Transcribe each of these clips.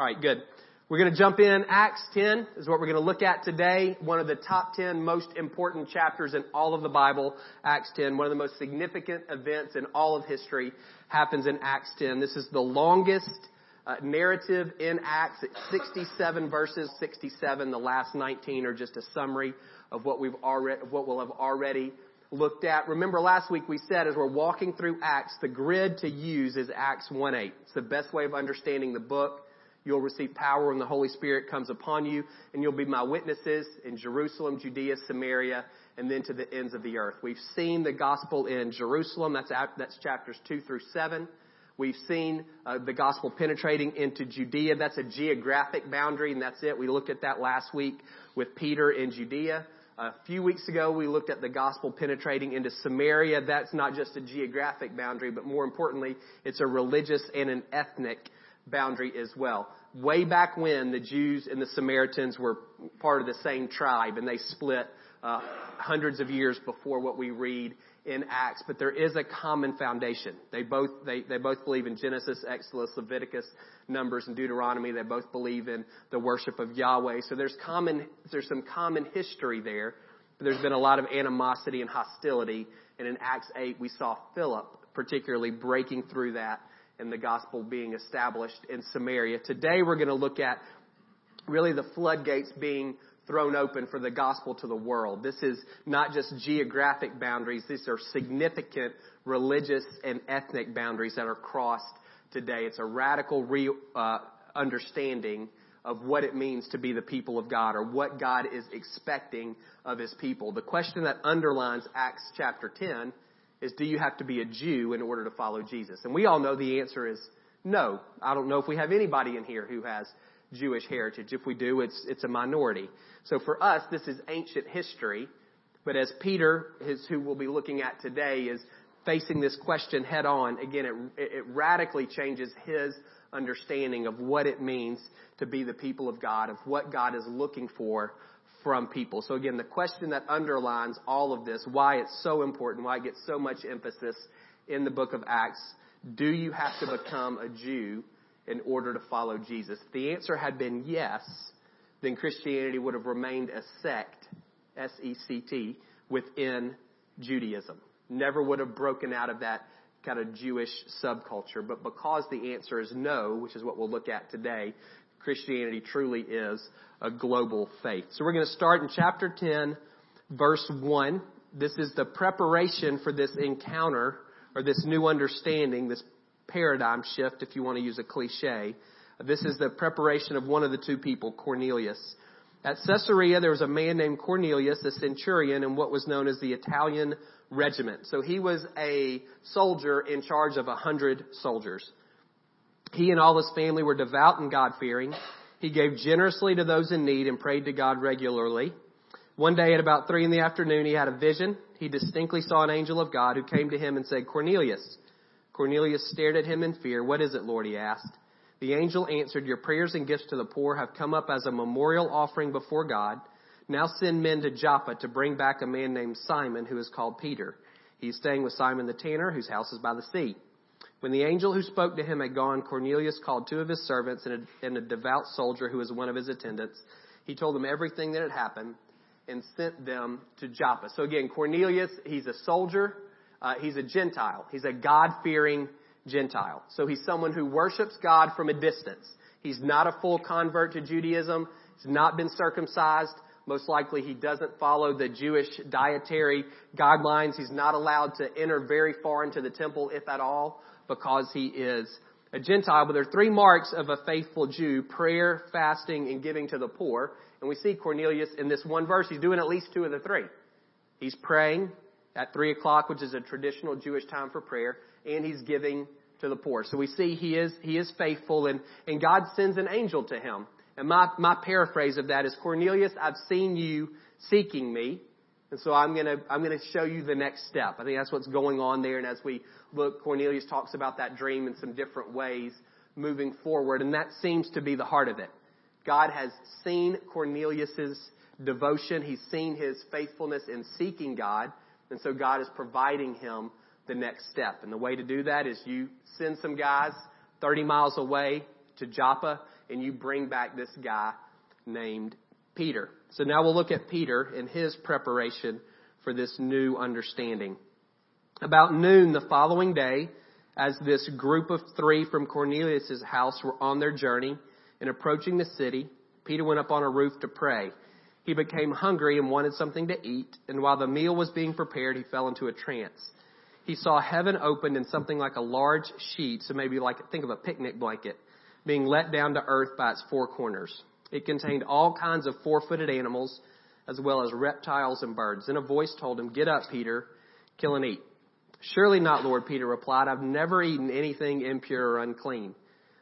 All right, good. We're going to jump in. Acts 10 is what we're going to look at today. One of the top 10 most important chapters in all of the Bible, Acts 10. One of the most significant events in all of history happens in Acts 10. This is the longest uh, narrative in Acts. It's 67 verses, 67. The last 19 are just a summary of what we've already, what we'll have already looked at. Remember last week we said as we're walking through Acts, the grid to use is Acts 1-8. It's the best way of understanding the book. You'll receive power when the Holy Spirit comes upon you, and you'll be my witnesses in Jerusalem, Judea, Samaria, and then to the ends of the earth. We've seen the gospel in Jerusalem. That's, that's chapters 2 through 7. We've seen uh, the gospel penetrating into Judea. That's a geographic boundary, and that's it. We looked at that last week with Peter in Judea. A few weeks ago, we looked at the gospel penetrating into Samaria. That's not just a geographic boundary, but more importantly, it's a religious and an ethnic boundary as well. Way back when the Jews and the Samaritans were part of the same tribe and they split uh, hundreds of years before what we read in Acts, but there is a common foundation. They both they, they both believe in Genesis, Exodus, Leviticus, Numbers, and Deuteronomy. They both believe in the worship of Yahweh. So there's common there's some common history there. But there's been a lot of animosity and hostility, and in Acts eight we saw Philip particularly breaking through that and the gospel being established in Samaria. Today we're going to look at really the floodgates being thrown open for the gospel to the world. This is not just geographic boundaries, these are significant religious and ethnic boundaries that are crossed today. It's a radical re, uh, understanding of what it means to be the people of God or what God is expecting of his people. The question that underlines Acts chapter 10 is do you have to be a Jew in order to follow Jesus? And we all know the answer is no. I don't know if we have anybody in here who has Jewish heritage. If we do, it's, it's a minority. So for us, this is ancient history. But as Peter, his, who we'll be looking at today, is facing this question head on, again, it, it radically changes his understanding of what it means to be the people of God, of what God is looking for from people. So again, the question that underlines all of this, why it's so important, why it gets so much emphasis in the book of Acts, do you have to become a Jew in order to follow Jesus? If the answer had been yes, then Christianity would have remained a sect, S-E-C-T, within Judaism. Never would have broken out of that kind of Jewish subculture. But because the answer is no, which is what we'll look at today, Christianity truly is a global faith. So we're going to start in chapter 10, verse 1. This is the preparation for this encounter or this new understanding, this paradigm shift, if you want to use a cliche. This is the preparation of one of the two people, Cornelius. At Caesarea, there was a man named Cornelius, a centurion in what was known as the Italian regiment. So he was a soldier in charge of a hundred soldiers. He and all his family were devout and God fearing. He gave generously to those in need and prayed to God regularly. One day at about three in the afternoon, he had a vision. He distinctly saw an angel of God who came to him and said, Cornelius. Cornelius stared at him in fear. What is it, Lord? he asked. The angel answered, Your prayers and gifts to the poor have come up as a memorial offering before God. Now send men to Joppa to bring back a man named Simon who is called Peter. He's staying with Simon the tanner, whose house is by the sea. When the angel who spoke to him had gone, Cornelius called two of his servants and a, and a devout soldier who was one of his attendants. He told them everything that had happened and sent them to Joppa. So again, Cornelius, he's a soldier. Uh, he's a Gentile. He's a God-fearing Gentile. So he's someone who worships God from a distance. He's not a full convert to Judaism. He's not been circumcised. Most likely he doesn't follow the Jewish dietary guidelines. He's not allowed to enter very far into the temple, if at all because he is a Gentile. But there are three marks of a faithful Jew prayer, fasting, and giving to the poor. And we see Cornelius in this one verse. He's doing at least two of the three. He's praying at three o'clock, which is a traditional Jewish time for prayer, and he's giving to the poor. So we see he is, he is faithful and, and God sends an angel to him. And my, my paraphrase of that is Cornelius, I've seen you seeking me. And so I'm going to I'm to show you the next step. I think that's what's going on there. And as we look, Cornelius talks about that dream in some different ways moving forward, and that seems to be the heart of it. God has seen Cornelius's devotion. He's seen his faithfulness in seeking God, and so God is providing him the next step. And the way to do that is you send some guys 30 miles away to Joppa, and you bring back this guy named Peter. So now we'll look at Peter and his preparation for this new understanding. About noon the following day, as this group of three from Cornelius' house were on their journey and approaching the city, Peter went up on a roof to pray. He became hungry and wanted something to eat, and while the meal was being prepared, he fell into a trance. He saw heaven opened and something like a large sheet, so maybe like, think of a picnic blanket, being let down to earth by its four corners. It contained all kinds of four-footed animals, as well as reptiles and birds. Then a voice told him, Get up, Peter, kill and eat. Surely not, Lord, Peter replied. I've never eaten anything impure or unclean.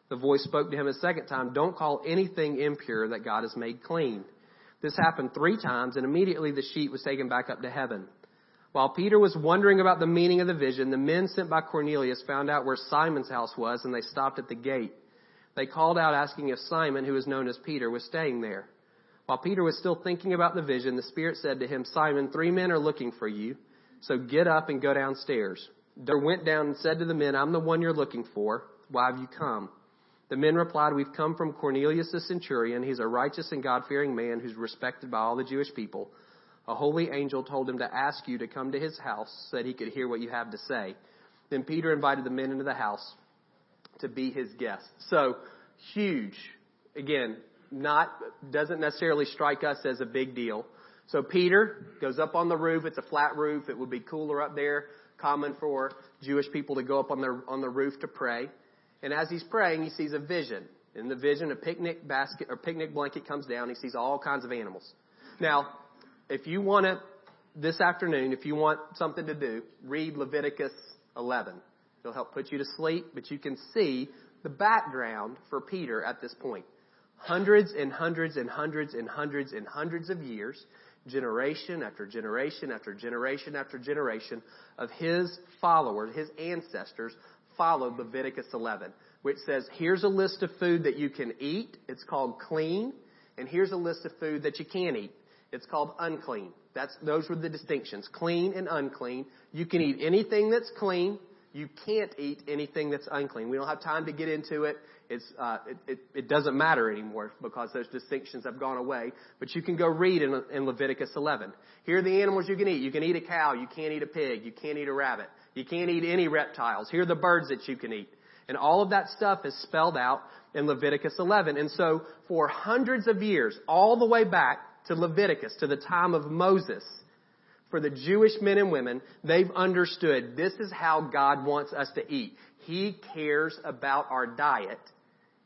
The voice spoke to him a second time, Don't call anything impure that God has made clean. This happened three times, and immediately the sheet was taken back up to heaven. While Peter was wondering about the meaning of the vision, the men sent by Cornelius found out where Simon's house was, and they stopped at the gate. They called out asking if Simon, who was known as Peter, was staying there. While Peter was still thinking about the vision, the Spirit said to him, Simon, three men are looking for you, so get up and go downstairs. Peter went down and said to the men, I'm the one you're looking for. Why have you come? The men replied, We've come from Cornelius the centurion. He's a righteous and God fearing man who's respected by all the Jewish people. A holy angel told him to ask you to come to his house so that he could hear what you have to say. Then Peter invited the men into the house to be his guest. So, huge. Again, not, doesn't necessarily strike us as a big deal. So Peter goes up on the roof. It's a flat roof. It would be cooler up there. Common for Jewish people to go up on the, on the roof to pray. And as he's praying, he sees a vision. In the vision, a picnic basket or picnic blanket comes down. He sees all kinds of animals. Now, if you want to, this afternoon, if you want something to do, read Leviticus 11. It'll help put you to sleep, but you can see the background for Peter at this point. Hundreds and hundreds and hundreds and hundreds and hundreds of years, generation after generation after generation after generation of his followers, his ancestors, followed Leviticus 11, which says, here's a list of food that you can eat. It's called clean. And here's a list of food that you can't eat. It's called unclean. That's, those were the distinctions. Clean and unclean. You can eat anything that's clean. You can't eat anything that's unclean. We don't have time to get into it. It's, uh, it, it, it, doesn't matter anymore because those distinctions have gone away. But you can go read in, in Leviticus 11. Here are the animals you can eat. You can eat a cow. You can't eat a pig. You can't eat a rabbit. You can't eat any reptiles. Here are the birds that you can eat. And all of that stuff is spelled out in Leviticus 11. And so for hundreds of years, all the way back to Leviticus, to the time of Moses, for the Jewish men and women, they've understood this is how God wants us to eat. He cares about our diet,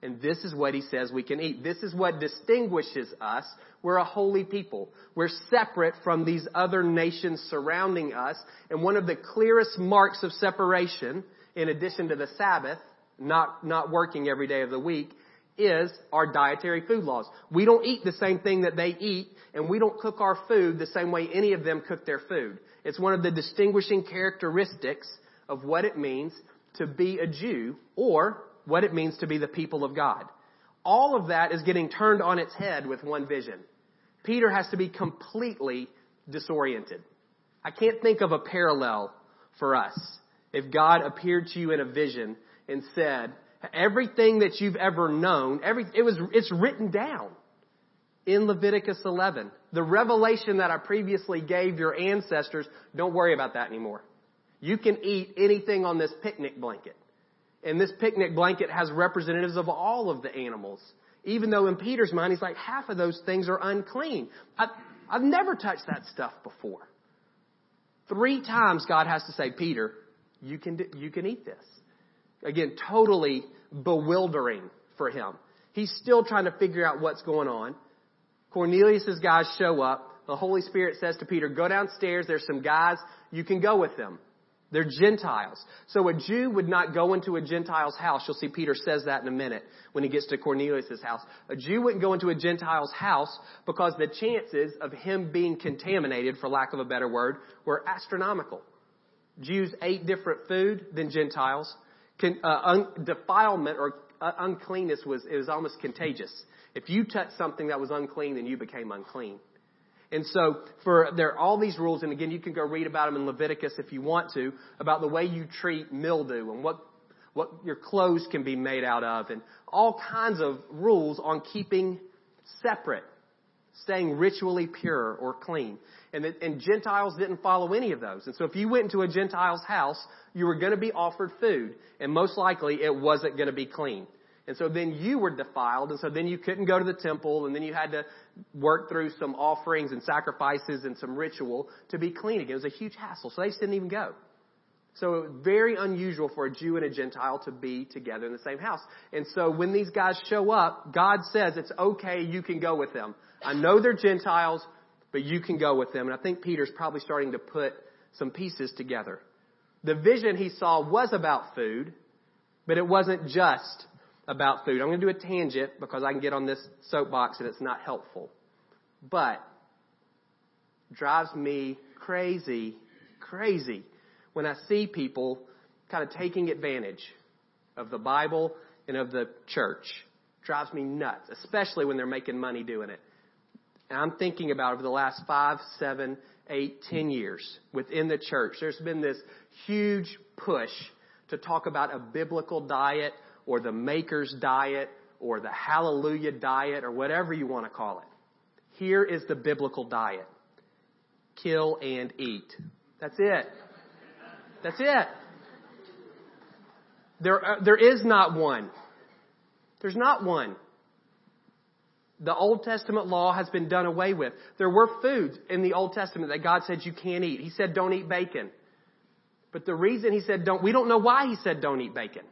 and this is what He says we can eat. This is what distinguishes us. We're a holy people. We're separate from these other nations surrounding us, and one of the clearest marks of separation, in addition to the Sabbath, not, not working every day of the week, is our dietary food laws. We don't eat the same thing that they eat, and we don't cook our food the same way any of them cook their food. It's one of the distinguishing characteristics of what it means to be a Jew or what it means to be the people of God. All of that is getting turned on its head with one vision. Peter has to be completely disoriented. I can't think of a parallel for us. If God appeared to you in a vision and said, everything that you've ever known, every, it was, it's written down in Leviticus 11. The revelation that I previously gave your ancestors, don't worry about that anymore. You can eat anything on this picnic blanket. And this picnic blanket has representatives of all of the animals. Even though in Peter's mind, he's like, half of those things are unclean. I, I've never touched that stuff before. Three times God has to say, Peter, you can, you can eat this. Again, totally bewildering for him. He's still trying to figure out what's going on. Cornelius' guys show up. The Holy Spirit says to Peter, go downstairs. There's some guys. You can go with them. They're Gentiles. So a Jew would not go into a Gentile's house. You'll see Peter says that in a minute when he gets to Cornelius' house. A Jew wouldn't go into a Gentile's house because the chances of him being contaminated, for lack of a better word, were astronomical. Jews ate different food than Gentiles. Con, uh, un, defilement or uh, uncleanness was, it was almost contagious. If you touched something that was unclean, then you became unclean. And so for there are all these rules, and again, you can go read about them in Leviticus if you want to, about the way you treat mildew and what what your clothes can be made out of, and all kinds of rules on keeping separate, staying ritually pure or clean. And, the, and Gentiles didn't follow any of those. And so if you went into a Gentile's house, you were going to be offered food, and most likely it wasn't going to be clean. And so then you were defiled, and so then you couldn't go to the temple, and then you had to work through some offerings and sacrifices and some ritual to be clean again. It was a huge hassle, so they just didn't even go. So very unusual for a Jew and a Gentile to be together in the same house. And so when these guys show up, God says it's okay, you can go with them. I know they're Gentiles, but you can go with them. And I think Peter's probably starting to put some pieces together. The vision he saw was about food, but it wasn't just about food. I'm going to do a tangent because I can get on this soapbox and it's not helpful. But drives me crazy, crazy when I see people kind of taking advantage of the Bible and of the church. Drives me nuts, especially when they're making money doing it. And I'm thinking about over the last five, seven, eight, ten years within the church, there's been this huge push to talk about a biblical diet or the maker's diet or the hallelujah diet or whatever you want to call it. Here is the biblical diet. Kill and eat. That's it. That's it. There, uh, there is not one. There's not one. The Old Testament law has been done away with. There were foods in the Old Testament that God said you can't eat. He said don't eat bacon. But the reason he said don't, we don't know why he said don't eat bacon.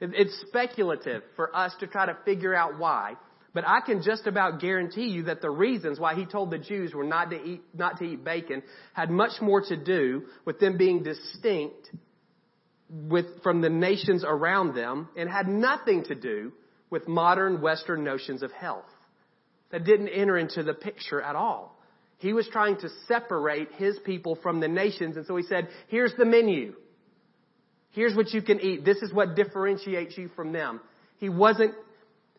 It's speculative for us to try to figure out why. But I can just about guarantee you that the reasons why he told the Jews were not to eat, not to eat bacon had much more to do with them being distinct with, from the nations around them and had nothing to do with modern Western notions of health. That didn't enter into the picture at all. He was trying to separate his people from the nations and so he said, here's the menu. Here's what you can eat. This is what differentiates you from them. He wasn't,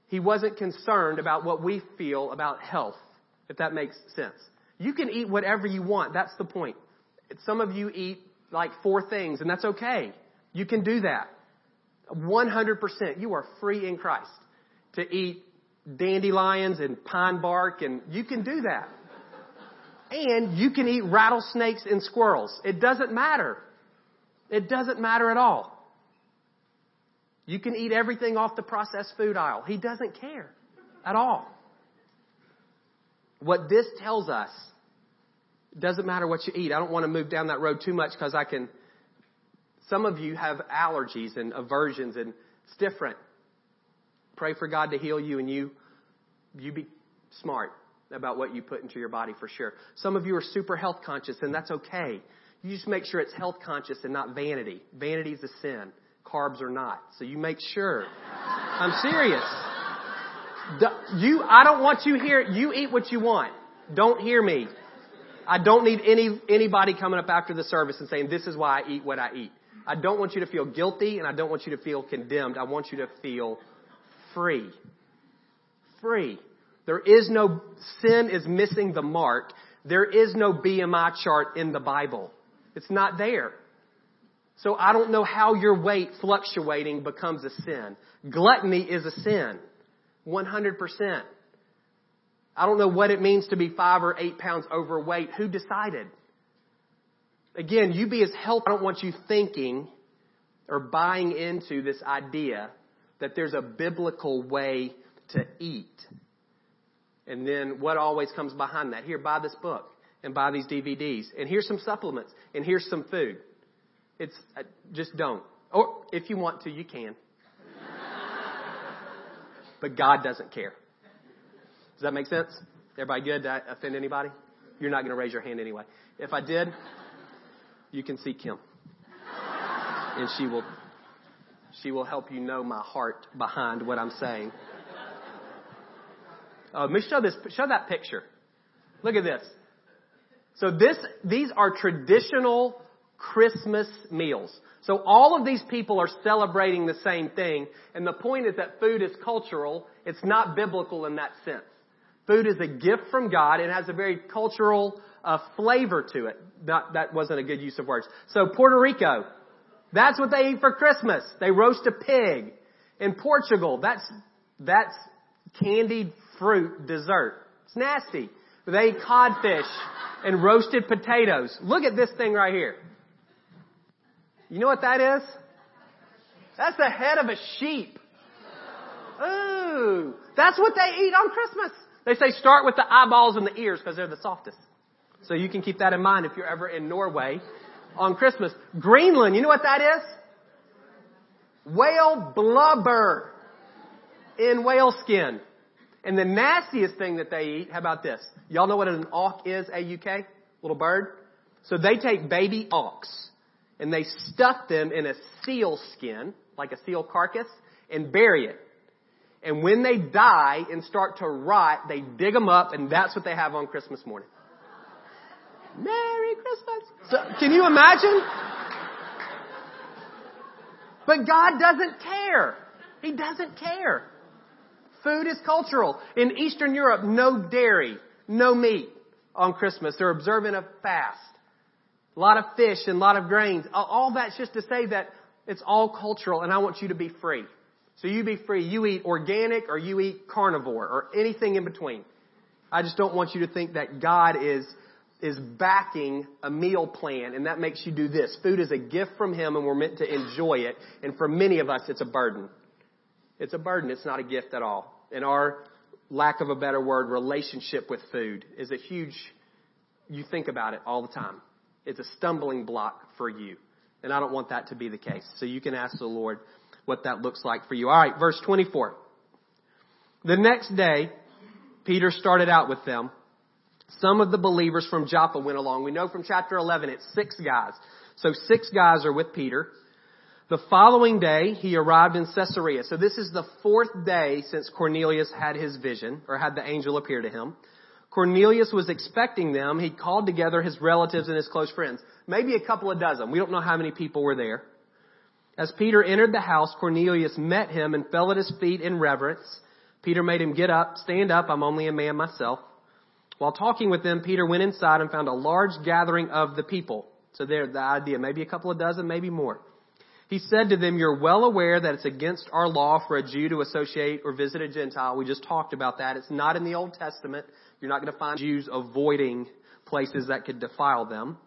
he wasn't concerned about what we feel about health, if that makes sense. You can eat whatever you want. That's the point. Some of you eat like four things, and that's okay. You can do that. 100%. You are free in Christ to eat dandelions and pine bark, and you can do that. And you can eat rattlesnakes and squirrels. It doesn't matter. It doesn't matter at all. You can eat everything off the processed food aisle. He doesn't care at all. What this tells us doesn't matter what you eat. I don't want to move down that road too much because I can. Some of you have allergies and aversions, and it's different. Pray for God to heal you, and you you be smart about what you put into your body for sure. Some of you are super health conscious, and that's okay. You just make sure it's health conscious and not vanity. Vanity is a sin. Carbs are not. So you make sure. I'm serious. You, I don't want you here. You eat what you want. Don't hear me. I don't need any, anybody coming up after the service and saying, this is why I eat what I eat. I don't want you to feel guilty and I don't want you to feel condemned. I want you to feel free. Free. There is no, sin is missing the mark. There is no BMI chart in the Bible. It's not there. So I don't know how your weight fluctuating becomes a sin. Gluttony is a sin. 100%. I don't know what it means to be five or eight pounds overweight. Who decided? Again, you be as healthy. I don't want you thinking or buying into this idea that there's a biblical way to eat. And then what always comes behind that? Here, buy this book and buy these DVDs. And here's some supplements. And here's some food. It's uh, just don't. Or if you want to, you can. but God doesn't care. Does that make sense? Everybody good? Did I offend anybody? You're not going to raise your hand anyway. If I did, you can see Kim. And she will she will help you know my heart behind what I'm saying. Uh, let me show this show that picture. Look at this. So this, these are traditional Christmas meals. So all of these people are celebrating the same thing, and the point is that food is cultural. It's not biblical in that sense. Food is a gift from God. It has a very cultural uh, flavor to it. Not, that wasn't a good use of words. So Puerto Rico, That's what they eat for Christmas. They roast a pig. In Portugal, that's, that's candied fruit dessert. It's nasty. They eat codfish and roasted potatoes. Look at this thing right here. You know what that is? That's the head of a sheep. Ooh, that's what they eat on Christmas. They say start with the eyeballs and the ears because they're the softest. So you can keep that in mind if you're ever in Norway on Christmas. Greenland, you know what that is? Whale blubber in whale skin. And the nastiest thing that they eat, how about this? Y'all know what an auk is, A-U-K? Little bird? So they take baby auks and they stuff them in a seal skin, like a seal carcass, and bury it. And when they die and start to rot, they dig them up and that's what they have on Christmas morning. Merry Christmas. So, can you imagine? But God doesn't care. He doesn't care. Food is cultural. In Eastern Europe, no dairy, no meat on Christmas. They're observing a fast. A lot of fish and a lot of grains. All that's just to say that it's all cultural and I want you to be free. So you be free. You eat organic or you eat carnivore or anything in between. I just don't want you to think that God is is backing a meal plan and that makes you do this. Food is a gift from Him and we're meant to enjoy it. And for many of us, it's a burden. It's a burden. It's not a gift at all. And our lack of a better word, relationship with food is a huge, you think about it all the time. It's a stumbling block for you. And I don't want that to be the case. So you can ask the Lord what that looks like for you. Alright, verse 24. The next day, Peter started out with them some of the believers from Joppa went along. We know from chapter 11 it's six guys. So six guys are with Peter. The following day, he arrived in Caesarea. So this is the fourth day since Cornelius had his vision, or had the angel appear to him. Cornelius was expecting them. He called together his relatives and his close friends. Maybe a couple of dozen. We don't know how many people were there. As Peter entered the house, Cornelius met him and fell at his feet in reverence. Peter made him get up, stand up, I'm only a man myself. While talking with them, Peter went inside and found a large gathering of the people. So there, the idea, maybe a couple of dozen, maybe more. He said to them, you're well aware that it's against our law for a Jew to associate or visit a Gentile. We just talked about that. It's not in the Old Testament. You're not going to find Jews avoiding places that could defile them.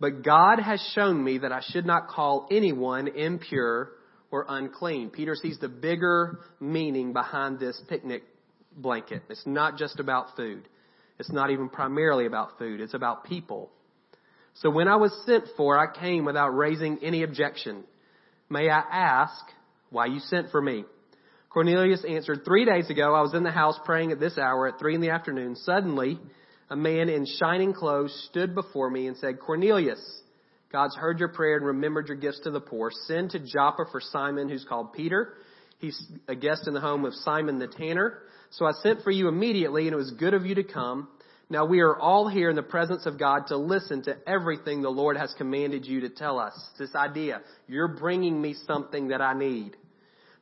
But God has shown me that I should not call anyone impure or unclean. Peter sees the bigger meaning behind this picnic blanket. It's not just about food. It's not even primarily about food. It's about people. So when I was sent for, I came without raising any objection. May I ask why you sent for me? Cornelius answered, three days ago I was in the house praying at this hour at three in the afternoon. Suddenly, a man in shining clothes stood before me and said, Cornelius, God's heard your prayer and remembered your gifts to the poor. Send to Joppa for Simon, who's called Peter. He's a guest in the home of Simon the tanner. So I sent for you immediately, and it was good of you to come. Now we are all here in the presence of God to listen to everything the Lord has commanded you to tell us. This idea, you're bringing me something that I need.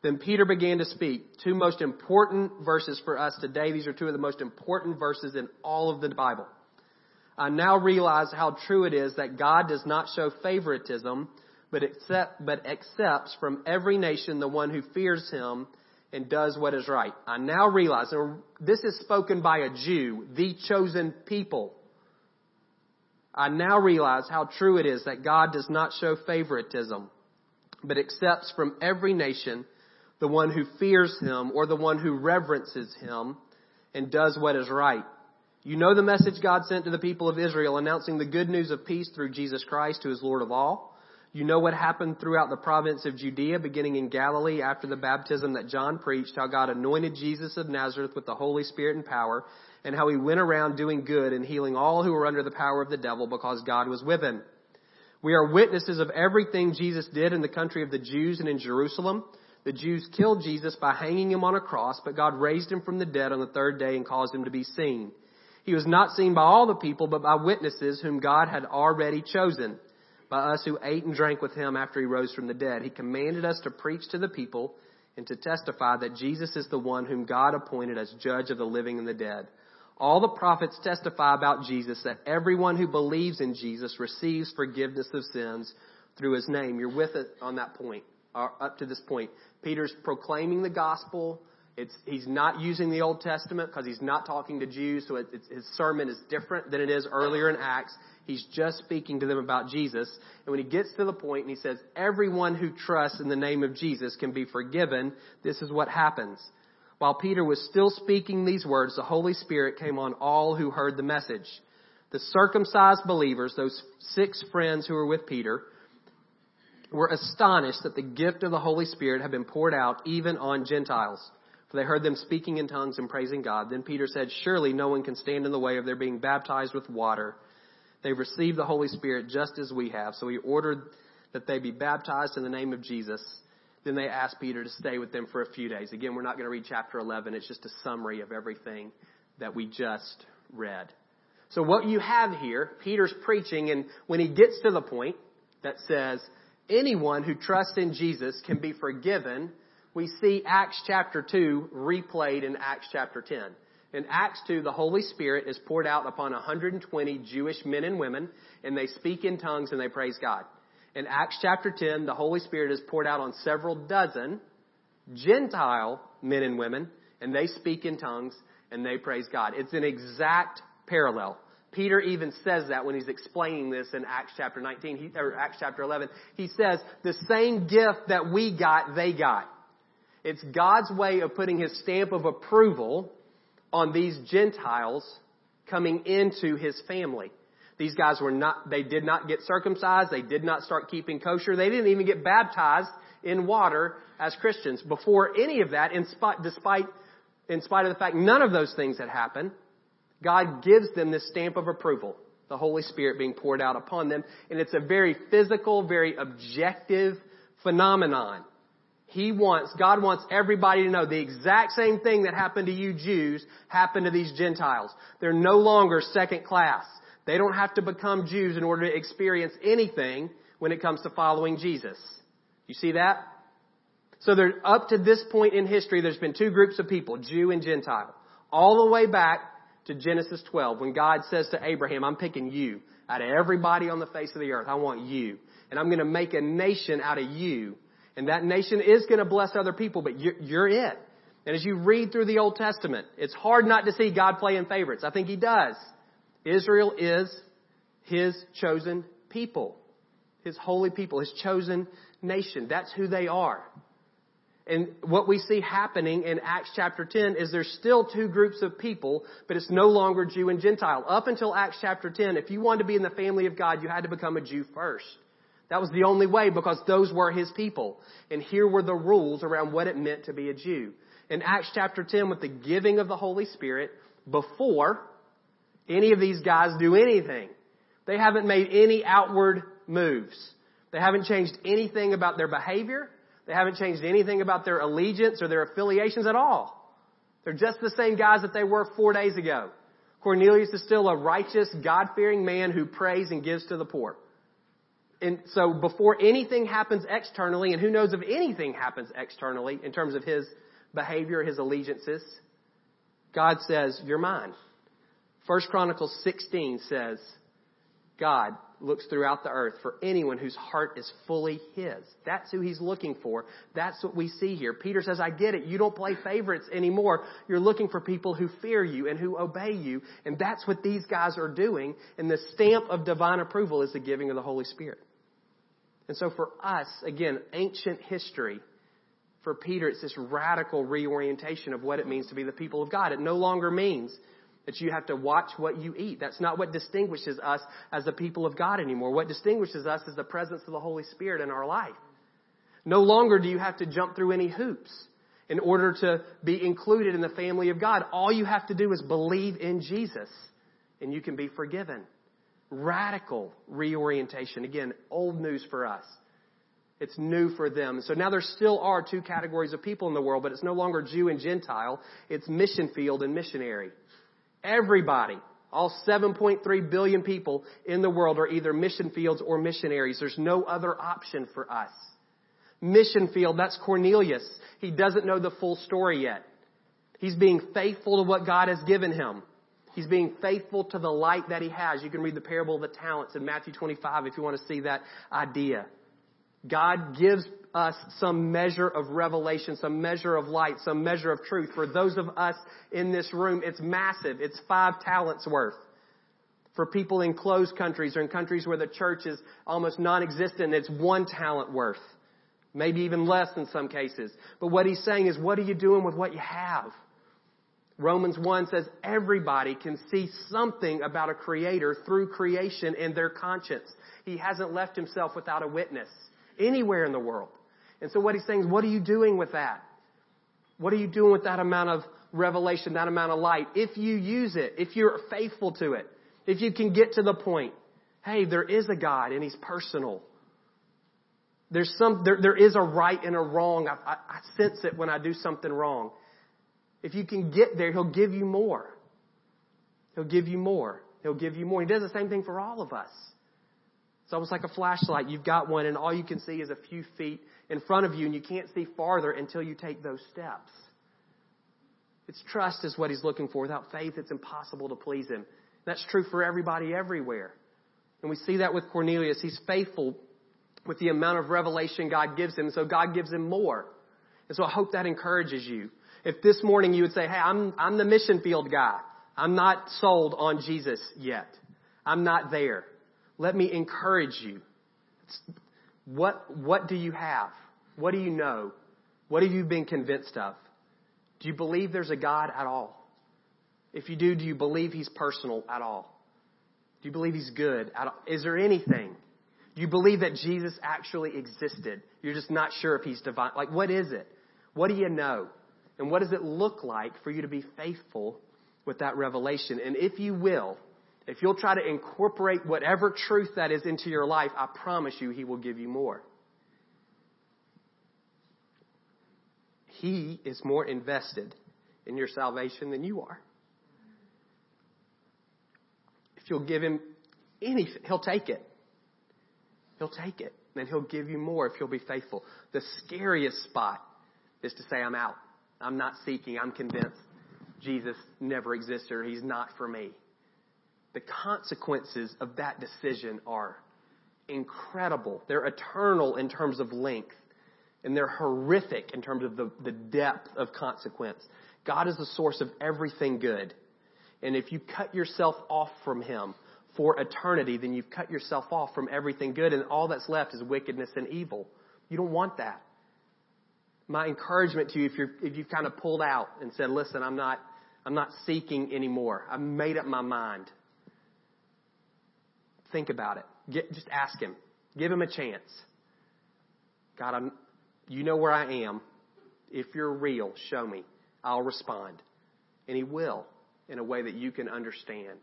Then Peter began to speak. Two most important verses for us today. These are two of the most important verses in all of the Bible. I now realize how true it is that God does not show favoritism, but accept, but accepts from every nation the one who fears him and does what is right. I now realize, this is spoken by a Jew, the chosen people. I now realize how true it is that God does not show favoritism, but accepts from every nation the one who fears him or the one who reverences him and does what is right. You know the message God sent to the people of Israel announcing the good news of peace through Jesus Christ who is Lord of all. You know what happened throughout the province of Judea, beginning in Galilee after the baptism that John preached, how God anointed Jesus of Nazareth with the Holy Spirit and power, and how he went around doing good and healing all who were under the power of the devil because God was with him. We are witnesses of everything Jesus did in the country of the Jews and in Jerusalem. The Jews killed Jesus by hanging him on a cross, but God raised him from the dead on the third day and caused him to be seen. He was not seen by all the people, but by witnesses whom God had already chosen by us who ate and drank with him after he rose from the dead. He commanded us to preach to the people and to testify that Jesus is the one whom God appointed as judge of the living and the dead. All the prophets testify about Jesus that everyone who believes in Jesus receives forgiveness of sins through his name. You're with it on that point, or uh, up to this point. Peter's proclaiming the gospel. It's, he's not using the Old Testament because he's not talking to Jews, so it, his sermon is different than it is earlier in Acts. He's just speaking to them about Jesus. And when he gets to the point and he says, everyone who trusts in the name of Jesus can be forgiven, this is what happens. While Peter was still speaking these words, the Holy Spirit came on all who heard the message. The circumcised believers, those six friends who were with Peter, were astonished that the gift of the Holy Spirit had been poured out even on Gentiles. For they heard them speaking in tongues and praising God. Then Peter said, Surely no one can stand in the way of their being baptized with water. They've received the Holy Spirit just as we have. So he ordered that they be baptized in the name of Jesus. Then they asked Peter to stay with them for a few days. Again, we're not going to read chapter 11. It's just a summary of everything that we just read. So what you have here, Peter's preaching, and when he gets to the point that says, anyone who trusts in Jesus can be forgiven, we see Acts chapter 2 replayed in Acts chapter 10. In Acts 2, the Holy Spirit is poured out upon 120 Jewish men and women, and they speak in tongues and they praise God. In Acts chapter 10, the Holy Spirit is poured out on several dozen Gentile men and women, and they speak in tongues and they praise God. It's an exact parallel. Peter even says that when he's explaining this in Acts chapter 19, he, or Acts chapter 11. He says, the same gift that we got, they got. It's God's way of putting his stamp of approval on these Gentiles coming into his family. These guys were not, they did not get circumcised. They did not start keeping kosher. They didn't even get baptized in water as Christians. Before any of that, in spite, despite, in spite of the fact none of those things had happened, God gives them this stamp of approval, the Holy Spirit being poured out upon them. And it's a very physical, very objective phenomenon. He wants, God wants everybody to know the exact same thing that happened to you Jews happened to these Gentiles. They're no longer second class. They don't have to become Jews in order to experience anything when it comes to following Jesus. You see that? So there, up to this point in history, there's been two groups of people, Jew and Gentile. All the way back to Genesis 12 when God says to Abraham, I'm picking you out of everybody on the face of the earth. I want you. And I'm going to make a nation out of you. And that nation is going to bless other people, but you're, you're it. And as you read through the Old Testament, it's hard not to see God playing favorites. I think He does. Israel is His chosen people. His holy people, His chosen nation. That's who they are. And what we see happening in Acts chapter 10 is there's still two groups of people, but it's no longer Jew and Gentile. Up until Acts chapter 10, if you wanted to be in the family of God, you had to become a Jew first. That was the only way because those were his people. And here were the rules around what it meant to be a Jew. In Acts chapter 10, with the giving of the Holy Spirit, before any of these guys do anything, they haven't made any outward moves. They haven't changed anything about their behavior. They haven't changed anything about their allegiance or their affiliations at all. They're just the same guys that they were four days ago. Cornelius is still a righteous, God-fearing man who prays and gives to the poor. And so before anything happens externally, and who knows if anything happens externally in terms of his behavior, his allegiances, God says, you're mine. First Chronicles 16 says, God looks throughout the earth for anyone whose heart is fully His. That's who He's looking for. That's what we see here. Peter says, I get it. You don't play favorites anymore. You're looking for people who fear you and who obey you. And that's what these guys are doing. And the stamp of divine approval is the giving of the Holy Spirit. And so for us, again, ancient history, for Peter, it's this radical reorientation of what it means to be the people of God. It no longer means that you have to watch what you eat. That's not what distinguishes us as the people of God anymore. What distinguishes us is the presence of the Holy Spirit in our life. No longer do you have to jump through any hoops in order to be included in the family of God. All you have to do is believe in Jesus and you can be forgiven. Radical reorientation. Again, old news for us. It's new for them. So now there still are two categories of people in the world, but it's no longer Jew and Gentile. It's mission field and missionary. Everybody, all 7.3 billion people in the world are either mission fields or missionaries. There's no other option for us. Mission field, that's Cornelius. He doesn't know the full story yet. He's being faithful to what God has given him. He's being faithful to the light that he has. You can read the parable of the talents in Matthew 25 if you want to see that idea. God gives us some measure of revelation, some measure of light, some measure of truth. For those of us in this room, it's massive. It's five talents worth. For people in closed countries or in countries where the church is almost non-existent, it's one talent worth. Maybe even less in some cases. But what he's saying is, what are you doing with what you have? Romans 1 says everybody can see something about a creator through creation in their conscience. He hasn't left himself without a witness anywhere in the world. And so what he's saying is, what are you doing with that? What are you doing with that amount of revelation, that amount of light? If you use it, if you're faithful to it, if you can get to the point, hey, there is a God and he's personal. There's some, there, there is a right and a wrong. I, I, I sense it when I do something wrong. If you can get there, He'll give you more. He'll give you more. He'll give you more. He does the same thing for all of us. It's almost like a flashlight. You've got one and all you can see is a few feet in front of you and you can't see farther until you take those steps. It's trust is what he's looking for. Without faith, it's impossible to please him. That's true for everybody everywhere. And we see that with Cornelius. He's faithful with the amount of revelation God gives him, so God gives him more. And so I hope that encourages you. If this morning you would say, hey, I'm, I'm the mission field guy. I'm not sold on Jesus yet. I'm not there. Let me encourage you. What, what do you have? What do you know? What have you been convinced of? Do you believe there's a God at all? If you do, do you believe He's personal at all? Do you believe He's good at all? Is there anything? Do you believe that Jesus actually existed? You're just not sure if He's divine. Like, what is it? What do you know? And what does it look like for you to be faithful with that revelation? And if you will, if you'll try to incorporate whatever truth that is into your life, I promise you He will give you more. He is more invested in your salvation than you are. If you'll give Him anything, He'll take it. He'll take it. And He'll give you more if you'll be faithful. The scariest spot is to say, I'm out. I'm not seeking. I'm convinced Jesus never existed or he's not for me. The consequences of that decision are incredible. They're eternal in terms of length, and they're horrific in terms of the, the depth of consequence. God is the source of everything good. And if you cut yourself off from Him for eternity, then you've cut yourself off from everything good, and all that's left is wickedness and evil. You don't want that my encouragement to you, if you're, if you've kind of pulled out and said, listen, I'm not, I'm not seeking anymore. I've made up my mind. Think about it. Get, just ask him. Give him a chance. God, I'm, you know where I am. If you're real, show me. I'll respond. And he will in a way that you can understand.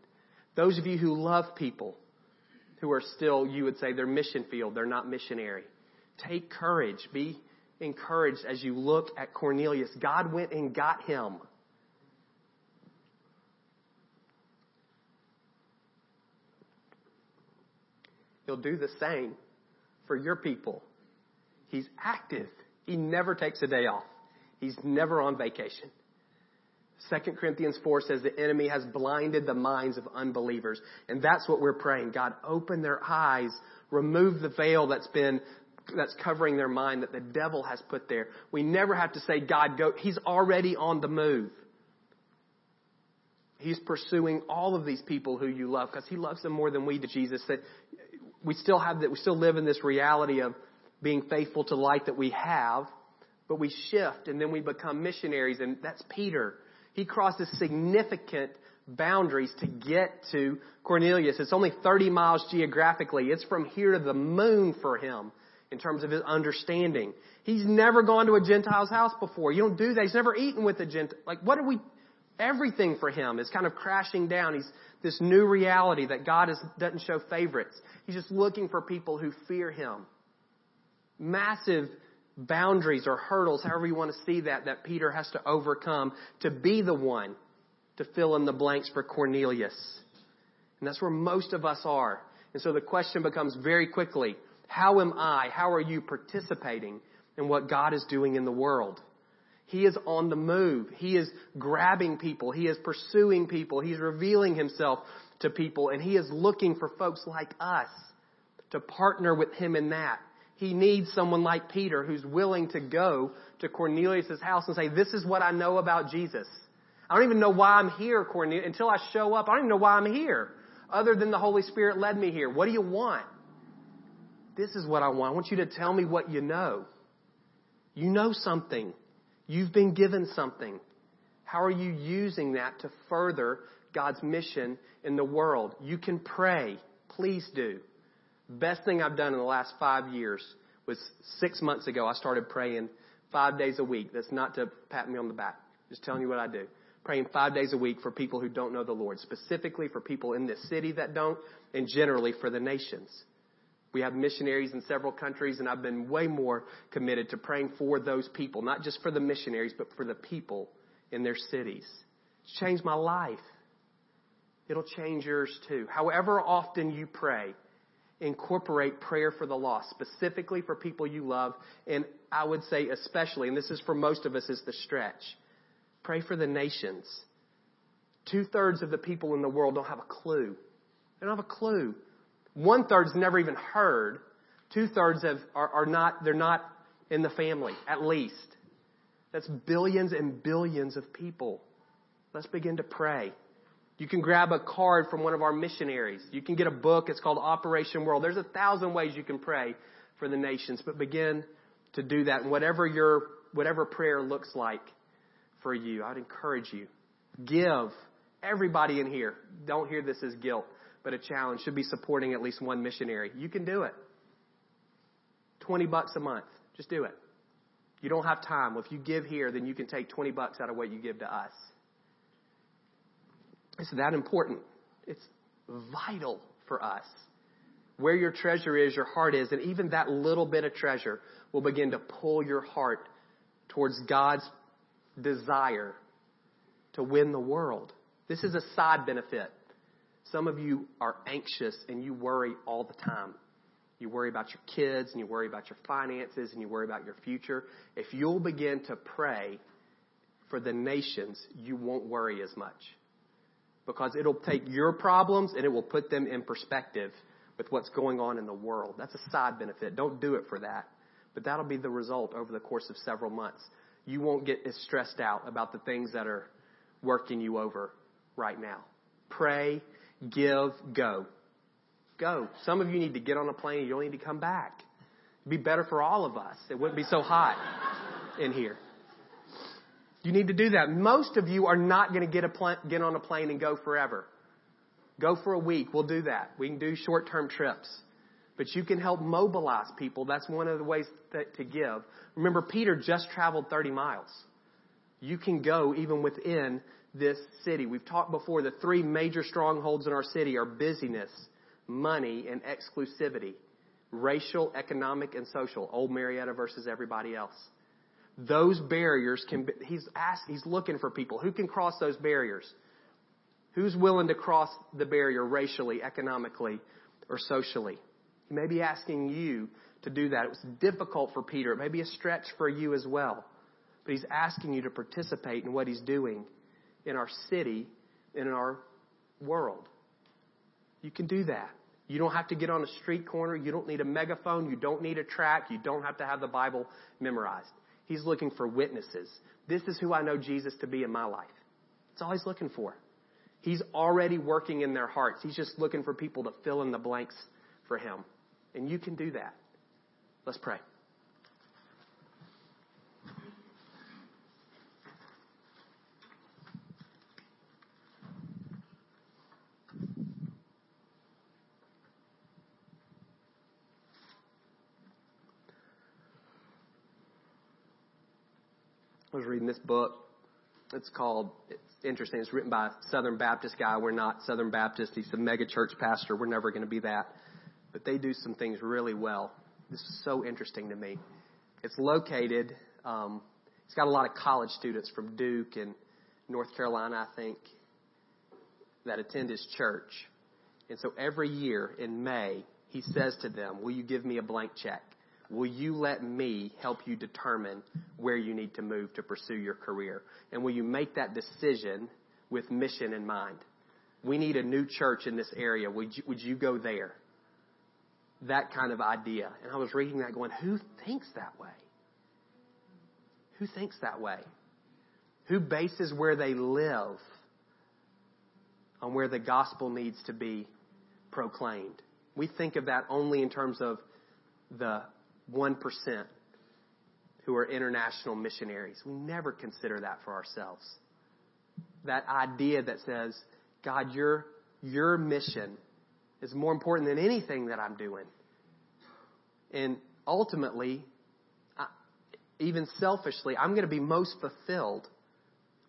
Those of you who love people who are still, you would say, they're mission field, they're not missionary. Take courage. Be encouraged as you look at Cornelius. God went and got him. He'll do the same for your people. He's active. He never takes a day off. He's never on vacation. 2 Corinthians 4 says the enemy has blinded the minds of unbelievers. And that's what we're praying. God, open their eyes, remove the veil that's been that's covering their mind that the devil has put there. We never have to say, God, go. He's already on the move. He's pursuing all of these people who you love because he loves them more than we do, Jesus. That we still have that, we still live in this reality of being faithful to light that we have, but we shift and then we become missionaries. And that's Peter. He crosses significant boundaries to get to Cornelius. It's only 30 miles geographically. It's from here to the moon for him in terms of his understanding. He's never gone to a Gentile's house before. You don't do that. He's never eaten with a Gentile. Like, what are we, everything for him is kind of crashing down. He's this new reality that God is, doesn't show favorites. He's just looking for people who fear him. Massive boundaries or hurdles, however you want to see that, that Peter has to overcome to be the one to fill in the blanks for Cornelius. And that's where most of us are. And so the question becomes very quickly, how am I, how are you participating in what God is doing in the world? He is on the move. He is grabbing people. He is pursuing people. He's revealing himself to people and he is looking for folks like us to partner with him in that. He needs someone like Peter who's willing to go to Cornelius' house and say, This is what I know about Jesus. I don't even know why I'm here, Cornelius. Until I show up, I don't even know why I'm here. Other than the Holy Spirit led me here. What do you want? This is what I want. I want you to tell me what you know. You know something. You've been given something. How are you using that to further God's mission in the world? You can pray. Please do. Best thing I've done in the last five years was six months ago. I started praying five days a week. That's not to pat me on the back. Just telling you what I do. Praying five days a week for people who don't know the Lord, specifically for people in this city that don't, and generally for the nations. We have missionaries in several countries, and I've been way more committed to praying for those people, not just for the missionaries, but for the people in their cities. It's changed my life. It'll change yours too. However often you pray, incorporate prayer for the lost, specifically for people you love, and I would say especially, and this is for most of us, is the stretch. Pray for the nations. Two thirds of the people in the world don't have a clue. They don't have a clue. One third's never even heard. Two thirds are, are not, they're not in the family, at least. That's billions and billions of people. Let's begin to pray. You can grab a card from one of our missionaries. You can get a book. It's called Operation World. There's a thousand ways you can pray for the nations, but begin to do that. And whatever your, whatever prayer looks like for you, I'd encourage you. Give. Everybody in here, don't hear this as guilt but a challenge should be supporting at least one missionary. You can do it. 20 bucks a month. Just do it. You don't have time. Well, if you give here, then you can take 20 bucks out of what you give to us. It's that important. It's vital for us. Where your treasure is, your heart is, and even that little bit of treasure will begin to pull your heart towards God's desire to win the world. This is a side benefit some of you are anxious and you worry all the time. You worry about your kids and you worry about your finances and you worry about your future. If you'll begin to pray for the nations, you won't worry as much. Because it'll take your problems and it will put them in perspective with what's going on in the world. That's a side benefit. Don't do it for that. But that'll be the result over the course of several months. You won't get as stressed out about the things that are working you over right now. Pray give, go. Go. Some of you need to get on a plane. You don't need to come back. It'd be better for all of us. It wouldn't be so hot in here. You need to do that. Most of you are not going to get a pl- get on a plane and go forever. Go for a week. We'll do that. We can do short-term trips. But you can help mobilize people. That's one of the ways that, to give. Remember, Peter just traveled 30 miles. You can go even within this city. We've talked before the three major strongholds in our city are busyness, money, and exclusivity. Racial, economic, and social. Old Marietta versus everybody else. Those barriers can be, he's asked, he's looking for people. Who can cross those barriers? Who's willing to cross the barrier racially, economically, or socially? He may be asking you to do that. It was difficult for Peter. It may be a stretch for you as well. But he's asking you to participate in what he's doing in our city and in our world. You can do that. You don't have to get on a street corner. You don't need a megaphone. You don't need a track. You don't have to have the Bible memorized. He's looking for witnesses. This is who I know Jesus to be in my life. That's all he's looking for. He's already working in their hearts. He's just looking for people to fill in the blanks for him. And you can do that. Let's pray. I was reading this book. It's called, it's interesting. It's written by a Southern Baptist guy. We're not Southern Baptist. He's a mega church pastor. We're never going to be that. But they do some things really well. This is so interesting to me. It's located, um, it's got a lot of college students from Duke and North Carolina, I think, that attend his church. And so every year in May, he says to them, Will you give me a blank check? Will you let me help you determine where you need to move to pursue your career? And will you make that decision with mission in mind? We need a new church in this area. Would you, would you go there? that kind of idea. And I was reading that going, who thinks that way? Who thinks that way? Who bases where they live on where the gospel needs to be proclaimed? We think of that only in terms of the 1% who are international missionaries. We never consider that for ourselves. That idea that says, God, your, your mission is more important than anything that I'm doing. And ultimately, even selfishly, I'm going to be most fulfilled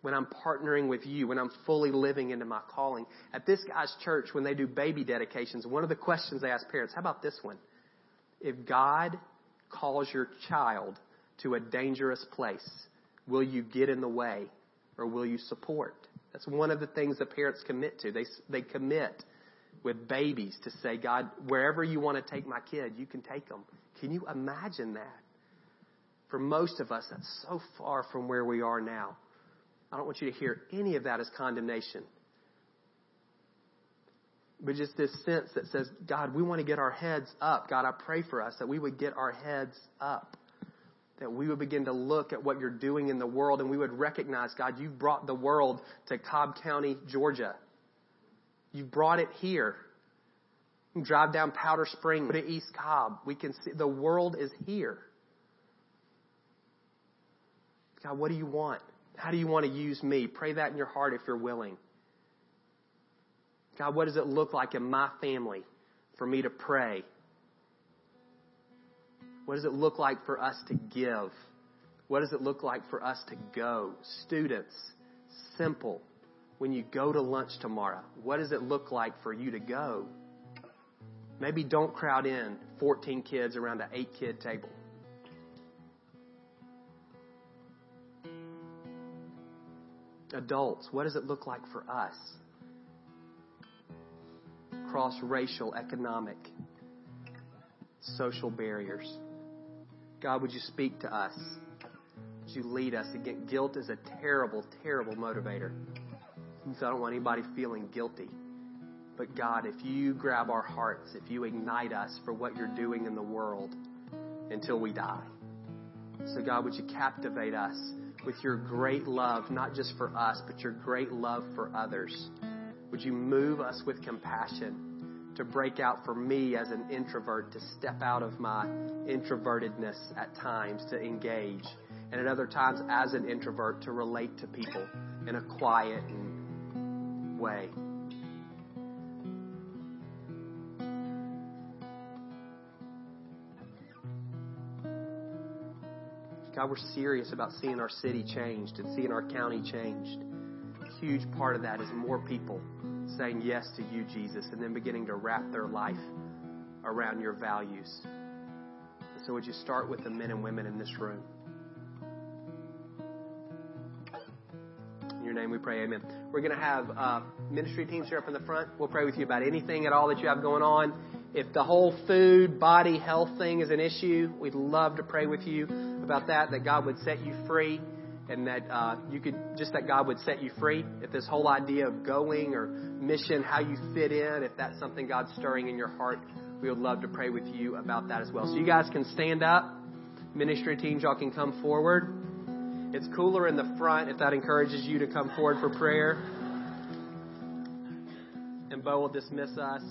when I'm partnering with you, when I'm fully living into my calling. At this guy's church, when they do baby dedications, one of the questions they ask parents, how about this one? If God calls your child to a dangerous place, will you get in the way or will you support? That's one of the things that parents commit to. They, they commit with babies to say, God, wherever you want to take my kid, you can take them. Can you imagine that? For most of us, that's so far from where we are now. I don't want you to hear any of that as condemnation. But just this sense that says, God, we want to get our heads up. God, I pray for us that we would get our heads up that we would begin to look at what you're doing in the world and we would recognize, God, you've brought the world to Cobb County, Georgia. You've brought it here. Drive down Powder Spring to East Cobb. We can see the world is here. God, what do you want? How do you want to use me? Pray that in your heart if you're willing. God, what does it look like in my family for me to pray what does it look like for us to give? What does it look like for us to go? Students, simple. When you go to lunch tomorrow, what does it look like for you to go? Maybe don't crowd in 14 kids around an 8 kid table. Adults, what does it look like for us? Cross racial, economic, social barriers. God, would you speak to us? Would you lead us? Again, guilt is a terrible, terrible motivator. And so I don't want anybody feeling guilty. But God, if you grab our hearts, if you ignite us for what you're doing in the world until we die. So God, would you captivate us with your great love, not just for us, but your great love for others? Would you move us with compassion? to break out for me as an introvert, to step out of my introvertedness at times, to engage, and at other times as an introvert, to relate to people in a quiet way. God, we're serious about seeing our city changed and seeing our county changed. Huge part of that is more people saying yes to you, Jesus, and then beginning to wrap their life around your values. So, would you start with the men and women in this room? In your name we pray, amen. We're going to have uh, ministry teams here up in the front. We'll pray with you about anything at all that you have going on. If the whole food, body, health thing is an issue, we'd love to pray with you about that, that God would set you free and that uh, you could just that God would set you free. If this whole idea of going or mission, how you fit in, if that's something God's stirring in your heart, we would love to pray with you about that as well. So you guys can stand up. Ministry teams, y'all can come forward. It's cooler in the front if that encourages you to come forward for prayer. And Bo will dismiss us.